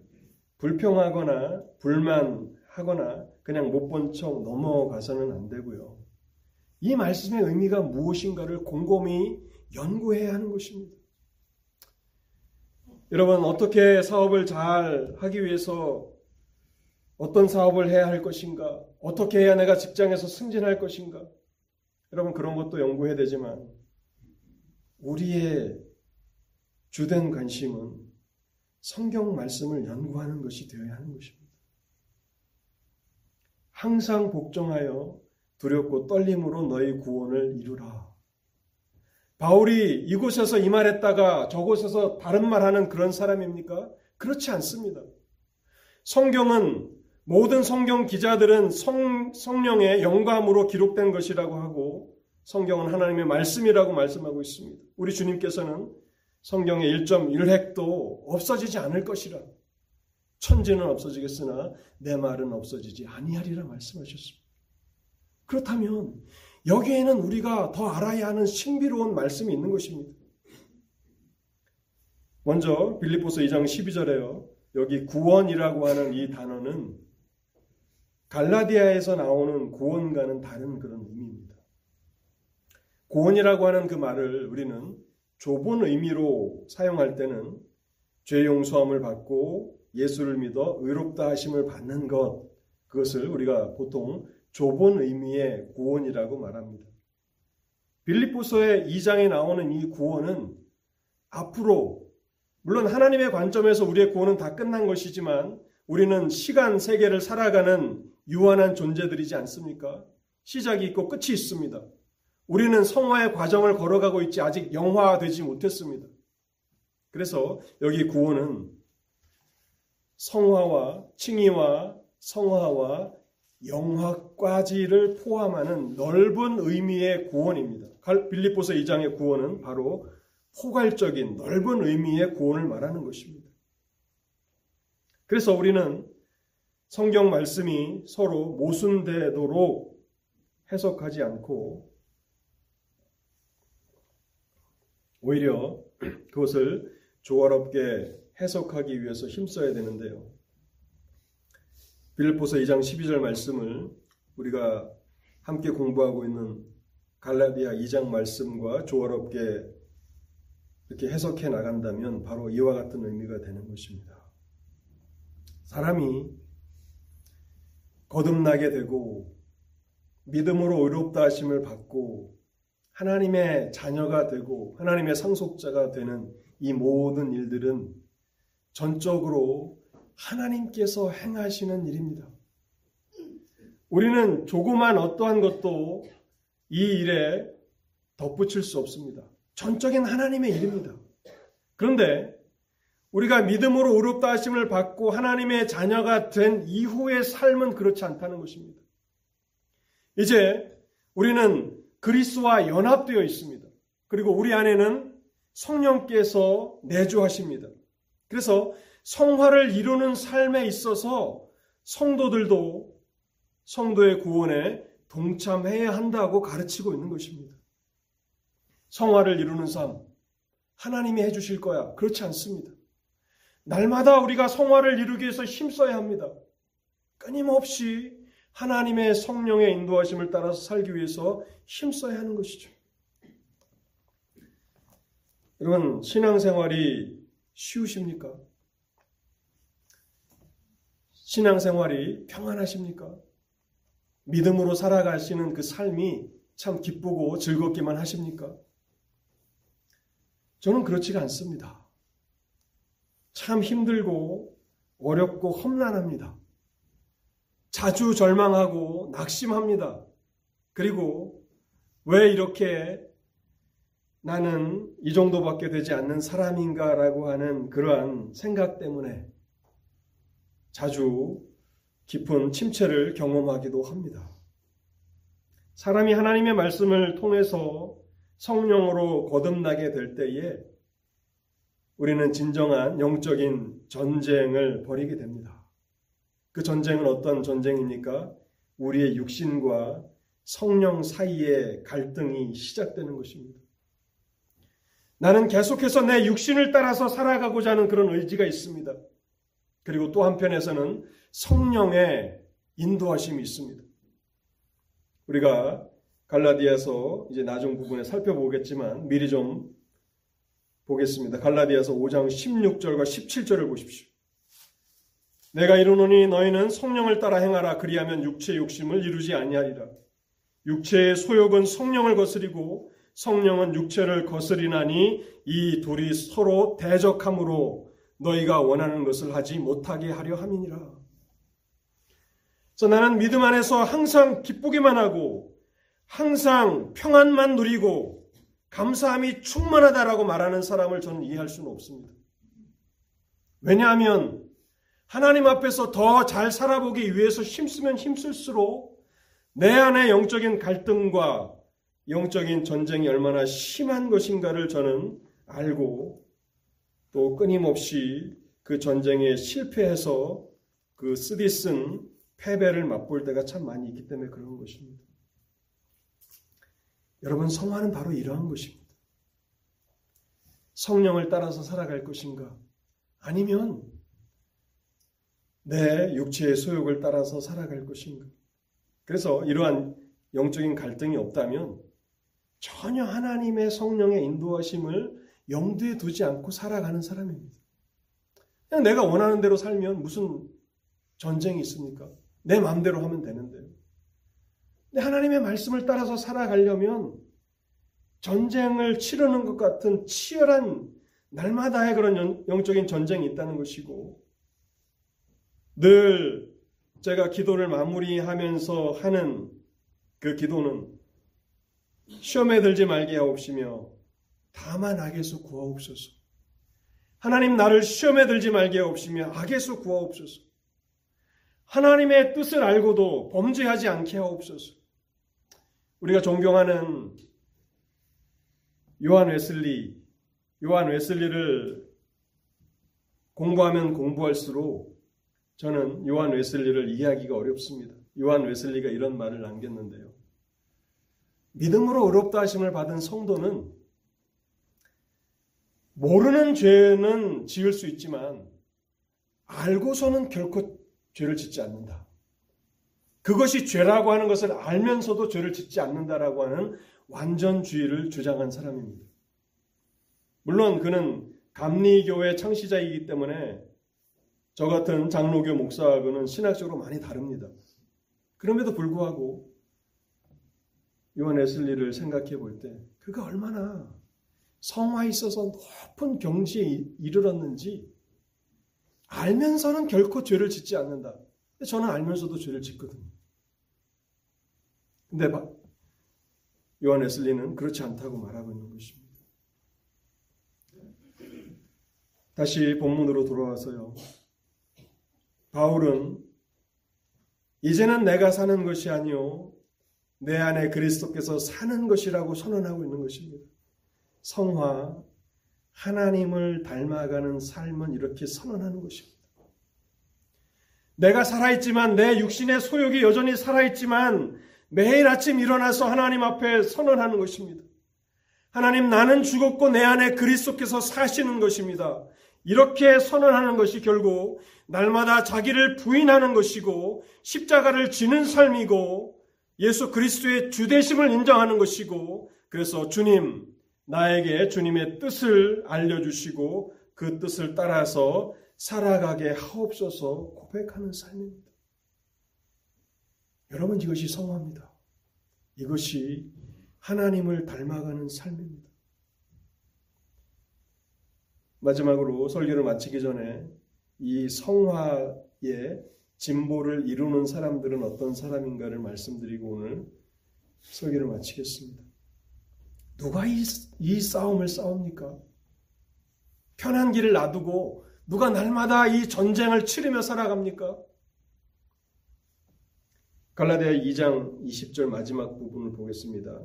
불평하거나 불만하거나 그냥 못 본 척 넘어가서는 안 되고요. 이 말씀의 의미가 무엇인가를 곰곰이 연구해야 하는 것입니다. 여러분, 어떻게 사업을 잘 하기 위해서 어떤 사업을 해야 할 것인가? 어떻게 해야 내가 직장에서 승진할 것인가? 여러분, 그런 것도 연구해야 되지만, 우리의 주된 관심은 성경 말씀을 연구하는 것이 되어야 하는 것입니다. 항상 복종하여 두렵고 떨림으로 너희 구원을 이루라. 바울이 이곳에서 이 말했다가 저곳에서 다른 말하는 그런 사람입니까? 그렇지 않습니다. 성경은 모든 성경 기자들은 성, 성령의 영감으로 기록된 것이라고 하고 성경은 하나님의 말씀이라고 말씀하고 있습니다. 우리 주님께서는 성경의 1.1핵도 없어지지 않을 것이라. 천지는 없어지겠으나 내 말은 없어지지 아니하리라 말씀하셨습니다. 그렇다면 여기에는 우리가 더 알아야 하는 신비로운 말씀이 있는 것입니다. 먼저 빌립보서 2장 12절에요. 여기 구원이라고 하는 이 단어는 갈라디아에서 나오는 구원과는 다른 그런 의미입니다. 구원이라고 하는 그 말을 우리는 좁은 의미로 사용할 때는 죄 용서함을 받고 예수를 믿어 의롭다 하심을 받는 것 그것을 우리가 보통 좁은 의미의 구원이라고 말합니다. 빌립보서의 2장에 나오는 이 구원은 앞으로 물론 하나님의 관점에서 우리의 구원은 다 끝난 것이지만 우리는 시간 세계를 살아가는 유한한 존재들이지 않습니까? 시작이 있고 끝이 있습니다. 우리는 성화의 과정을 걸어가고 있지 아직 영화되지 못했습니다. 그래서 여기 구원은 성화와 칭의와 성화와 영화까지를 포함하는 넓은 의미의 구원입니다. 빌립보서 2장의 구원은 바로 포괄적인 넓은 의미의 구원을 말하는 것입니다. 그래서 우리는 성경 말씀이 서로 모순되도록 해석하지 않고 오히려 그것을 조화롭게 해석하기 위해서 힘써야 되는데요. 빌립보서 2장 12절 말씀을 우리가 함께 공부하고 있는 갈라디아 2장 말씀과 조화롭게 이렇게 해석해 나간다면 바로 이와 같은 의미가 되는 것입니다. 사람이 거듭나게 되고 믿음으로 의롭다 하심을 받고 하나님의 자녀가 되고 하나님의 상속자가 되는 이 모든 일들은 전적으로 하나님께서 행하시는 일입니다. 우리는 조그만 어떠한 것도 이 일에 덧붙일 수 없습니다. 전적인 하나님의 일입니다. 그런데 우리가 믿음으로 의롭다 하심을 받고 하나님의 자녀가 된 이후의 삶은 그렇지 않다는 것입니다. 이제 우리는 그리스와 연합되어 있습니다. 그리고 우리 안에는 성령께서 내주하십니다. 그래서 성화를 이루는 삶에 있어서 성도들도 성도의 구원에 동참해야 한다고 가르치고 있는 것입니다. 성화를 이루는 삶, 하나님이 해주실 거야. 그렇지 않습니다. 날마다 우리가 성화를 이루기 위해서 힘써야 합니다. 끊임없이 하나님의 성령의 인도하심을 따라서 살기 위해서 힘써야 하는 것이죠. 여러분, 신앙생활이 쉬우십니까? 신앙생활이 평안하십니까? 믿음으로 살아가시는 그 삶이 참 기쁘고 즐겁기만 하십니까? 저는 그렇지가 않습니다. 참 힘들고 어렵고 험난합니다. 자주 절망하고 낙심합니다. 그리고 왜 이렇게 나는 이 정도밖에 되지 않는 사람인가라고 하는 그러한 생각 때문에 자주 깊은 침체를 경험하기도 합니다. 사람이 하나님의 말씀을 통해서 성령으로 거듭나게 될 때에 우리는 진정한 영적인 전쟁을 벌이게 됩니다. 그 전쟁은 어떤 전쟁입니까? 우리의 육신과 성령 사이의 갈등이 시작되는 것입니다. 나는 계속해서 내 육신을 따라서 살아가고자 하는 그런 의지가 있습니다. 그리고 또 한편에서는 성령의 인도하심이 있습니다. 우리가 갈라디아서 이제 나중 부분에 살펴보겠지만 미리 좀 보겠습니다. 갈라디아서 5장 16절과 17절을 보십시오. 내가 이르노니 너희는 성령을 따라 행하라 그리하면 육체의 욕심을 이루지 아니하리라. 육체의 소욕은 성령을 거스리고 성령은 육체를 거스리나니 이 둘이 서로 대적함으로 너희가 원하는 것을 하지 못하게 하려 함이니라. 그래서 나는 믿음 안에서 항상 기쁘기만 하고 항상 평안만 누리고 감사함이 충만하다라고 말하는 사람을 저는 이해할 수는 없습니다. 왜냐하면 하나님 앞에서 더 잘 살아보기 위해서 힘쓰면 힘쓸수록 내 안의 영적인 갈등과 영적인 전쟁이 얼마나 심한 것인가를 저는 알고 또 끊임없이 그 전쟁에 실패해서 그 쓰디쓴 패배를 맛볼 때가 참 많이 있기 때문에 그런 것입니다. 여러분, 성화는 바로 이러한 것입니다. 성령을 따라서 살아갈 것인가? 아니면 내 육체의 소욕을 따라서 살아갈 것인가? 그래서 이러한 영적인 갈등이 없다면 전혀 하나님의 성령의 인도하심을 염두에 두지 않고 살아가는 사람입니다. 그냥 내가 원하는 대로 살면 무슨 전쟁이 있습니까? 내 마음대로 하면 되는데요. 근데 하나님의 말씀을 따라서 살아가려면 전쟁을 치르는 것 같은 치열한 날마다의 그런 영적인 전쟁이 있다는 것이고 늘 제가 기도를 마무리하면서 하는 그 기도는 시험에 들지 말게 하옵시며 다만 악에서 구하옵소서. 하나님 나를 시험에 들지 말게 하옵시며 악에서 구하옵소서. 하나님의 뜻을 알고도 범죄하지 않게 하옵소서. 우리가 존경하는 요한 웨슬리, 요한 웨슬리를 공부하면 공부할수록 저는 요한 웨슬리를 이해하기가 어렵습니다. 요한 웨슬리가 이런 말을 남겼는데요. 믿음으로 의롭다 하심을 받은 성도는 모르는 죄는 지을 수 있지만 알고서는 결코 죄를 짓지 않는다. 그것이 죄라고 하는 것을 알면서도 죄를 짓지 않는다라고 하는 완전주의를 주장한 사람입니다. 물론 그는 감리교의 창시자이기 때문에 저 같은 장로교 목사하고는 신학적으로 많이 다릅니다. 그럼에도 불구하고 요한 에슬리를 생각해 볼 때 그가 얼마나 성화에 있어서 높은 경지에 이르렀는지 알면서는 결코 죄를 짓지 않는다. 저는 알면서도 죄를 짓거든요. 근데 요한 에슬리는 그렇지 않다고 말하고 있는 것입니다. 다시 본문으로 돌아와서요. 바울은 이제는 내가 사는 것이 아니요 내 안에 그리스도께서 사는 것이라고 선언하고 있는 것입니다. 성화, 하나님을 닮아가는 삶은 이렇게 선언하는 것입니다. 내가 살아있지만 내 육신의 소욕이 여전히 살아있지만 매일 아침 일어나서 하나님 앞에 선언하는 것입니다. 하나님 나는 죽었고 내 안에 그리스도께서 사시는 것입니다. 이렇게 선언하는 것이 결국 날마다 자기를 부인하는 것이고 십자가를 지는 삶이고 예수 그리스도의 주대심을 인정하는 것이고 그래서 주님 나에게 주님의 뜻을 알려주시고 그 뜻을 따라서 살아가게 하옵소서 고백하는 삶입니다. 여러분 이것이 성화입니다. 이것이 하나님을 닮아가는 삶입니다. 마지막으로 설교를 마치기 전에 이 성화의 진보를 이루는 사람들은 어떤 사람인가를 말씀드리고 오늘 설교를 마치겠습니다. 누가 이, 이 싸움을 싸웁니까? 편한 길을 놔두고 누가 날마다 이 전쟁을 치르며 살아갑니까? 갈라디아 2장 20절 마지막 부분을 보겠습니다.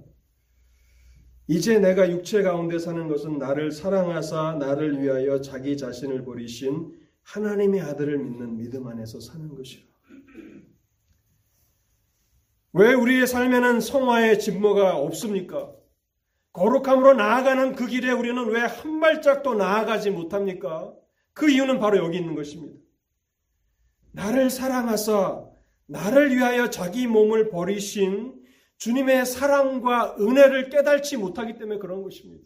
이제 내가 육체 가운데 사는 것은 나를 사랑하사 나를 위하여 자기 자신을 버리신 하나님의 아들을 믿는 믿음 안에서 사는 것이라. 왜 우리의 삶에는 성화의 진모가 없습니까? 거룩함으로 나아가는 그 길에 우리는 왜 한 발짝도 나아가지 못합니까? 그 이유는 바로 여기 있는 것입니다. 나를 사랑하사 나를 위하여 자기 몸을 버리신 주님의 사랑과 은혜를 깨달지 못하기 때문에 그런 것입니다.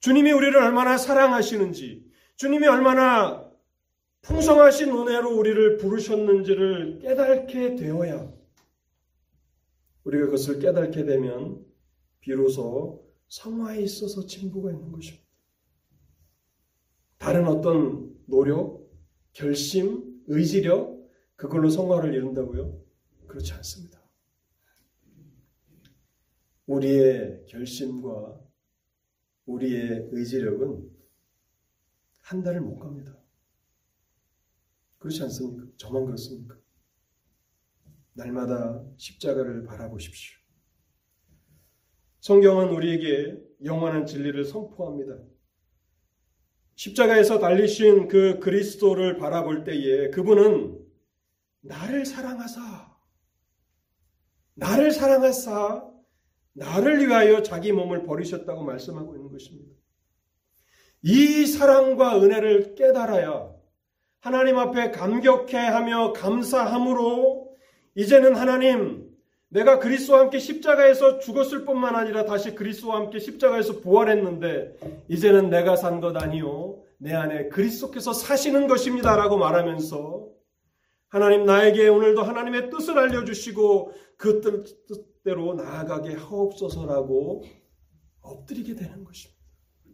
주님이 우리를 얼마나 사랑하시는지, 주님이 얼마나 풍성하신 은혜로 우리를 부르셨는지를 깨닫게 되어야 우리가 그것을 깨닫게 되면 비로소 성화에 있어서 진보가 있는 것입니다. 다른 어떤 노력, 결심, 의지력, 그걸로 성화를 이룬다고요? 그렇지 않습니다. 우리의 결심과 우리의 의지력은 한 달을 못 갑니다. 그렇지 않습니까? 저만 그렇습니까? 날마다 십자가를 바라보십시오. 성경은 우리에게 영원한 진리를 선포합니다. 십자가에서 달리신 그 그리스도를 바라볼 때에 그분은 나를 사랑하사, 나를 사랑하사, 나를 위하여 자기 몸을 버리셨다고 말씀하고 있는 것입니다. 이 사랑과 은혜를 깨달아야 하나님 앞에 감격해 하며 감사함으로 이제는 하나님 내가 그리스도와 함께 십자가에서 죽었을 뿐만 아니라 다시 그리스도와 함께 십자가에서 부활했는데 이제는 내가 산 것 아니요 내 안에 그리스도께서 사시는 것입니다라고 말하면서 하나님 나에게 오늘도 하나님의 뜻을 알려주시고 그 뜻대로 나아가게 하옵소서라고 엎드리게 되는 것입니다.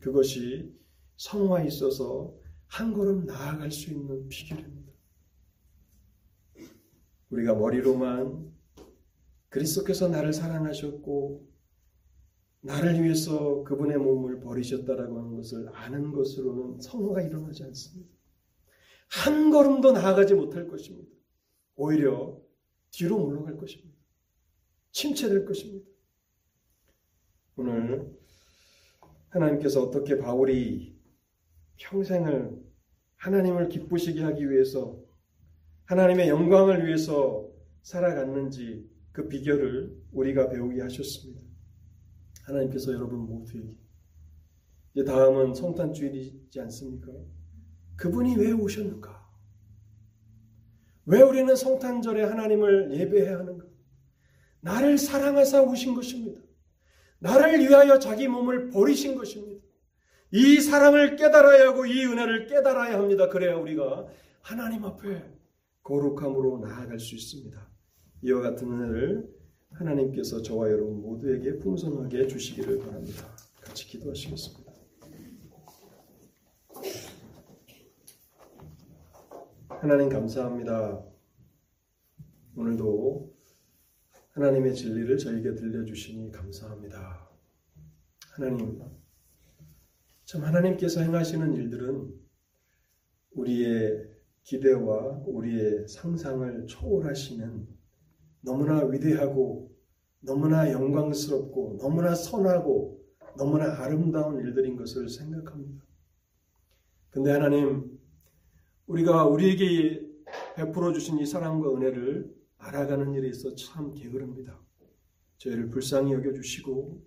그것이 성화에 있어서 한 걸음 나아갈 수 있는 비결입니다. 우리가 머리로만 그리스도께서 나를 사랑하셨고 나를 위해서 그분의 몸을 버리셨다라고 하는 것을 아는 것으로는 성화가 일어나지 않습니다. 한 걸음도 나아가지 못할 것입니다. 오히려 뒤로 물러갈 것입니다. 침체될 것입니다. 오늘 하나님께서 어떻게 바울이 평생을 하나님을 기쁘시게 하기 위해서 하나님의 영광을 위해서 살아갔는지 그 비결을 우리가 배우게 하셨습니다. 하나님께서 여러분 모두에게 이제 다음은 성탄주일이지 않습니까? 그분이 왜 오셨는가? 왜 우리는 성탄절에 하나님을 예배해야 하는가? 나를 사랑하사 오신 것입니다. 나를 위하여 자기 몸을 버리신 것입니다. 이 사랑을 깨달아야 하고 이 은혜를 깨달아야 합니다. 그래야 우리가 하나님 앞에 거룩함으로 나아갈 수 있습니다. 이와 같은 은혜를 하나님께서 저와 여러분 모두에게 풍성하게 주시기를 바랍니다. 같이 기도하시겠습니다. 하나님 감사합니다. 오늘도 하나님의 진리를 저에게 들려주시니 감사합니다. 하나님, 참 하나님께서 행하시는 일들은 우리의 기대와 우리의 상상을 초월하시는 너무나 위대하고 너무나 영광스럽고 너무나 선하고 너무나 아름다운 일들인 것을 생각합니다. 근데 하나님, 우리가 우리에게 베풀어 주신 이 사랑과 은혜를 알아가는 일에 있어 참 게으릅니다. 저희를 불쌍히 여겨주시고,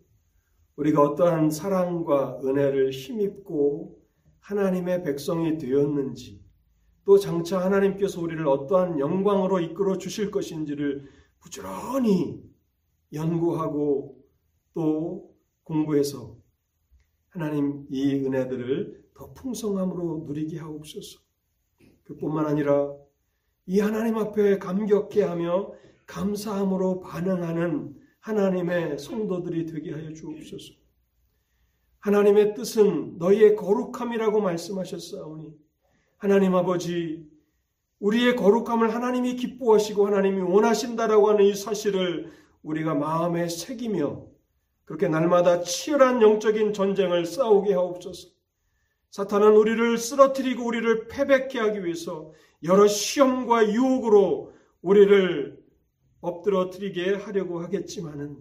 우리가 어떠한 사랑과 은혜를 힘입고 하나님의 백성이 되었는지, 또 장차 하나님께서 우리를 어떠한 영광으로 이끌어 주실 것인지를 부지런히 연구하고 또 공부해서 하나님 이 은혜들을 더 풍성함으로 누리게 하옵소서. 그뿐만 아니라 이 하나님 앞에 감격해 하며 감사함으로 반응하는 하나님의 성도들이 되게 하여 주옵소서. 하나님의 뜻은 너희의 거룩함이라고 말씀하셨사오니 하나님 아버지 우리의 거룩함을 하나님이 기뻐하시고 하나님이 원하신다라고 하는 이 사실을 우리가 마음에 새기며 그렇게 날마다 치열한 영적인 전쟁을 싸우게 하옵소서. 사탄은 우리를 쓰러뜨리고 우리를 패배케 하기 위해서 여러 시험과 유혹으로 우리를 엎드러뜨리게 하려고 하겠지만은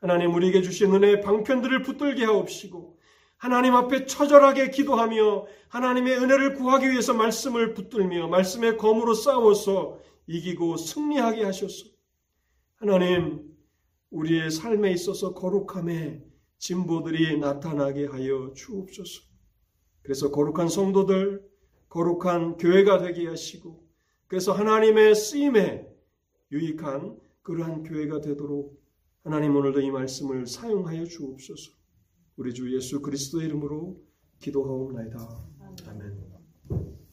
하나님 우리에게 주신 은혜의 방편들을 붙들게 하옵시고 하나님 앞에 처절하게 기도하며 하나님의 은혜를 구하기 위해서 말씀을 붙들며 말씀의 검으로 싸워서 이기고 승리하게 하셨소. 하나님, 우리의 삶에 있어서 거룩함의 진보들이 나타나게 하여 주옵소서. 그래서 거룩한 성도들, 거룩한 교회가 되게 하시고, 그래서 하나님의 쓰임에 유익한 그러한 교회가 되도록 하나님 오늘도 이 말씀을 사용하여 주옵소서. 우리 주 예수 그리스도의 이름으로 기도하옵나이다. 아멘.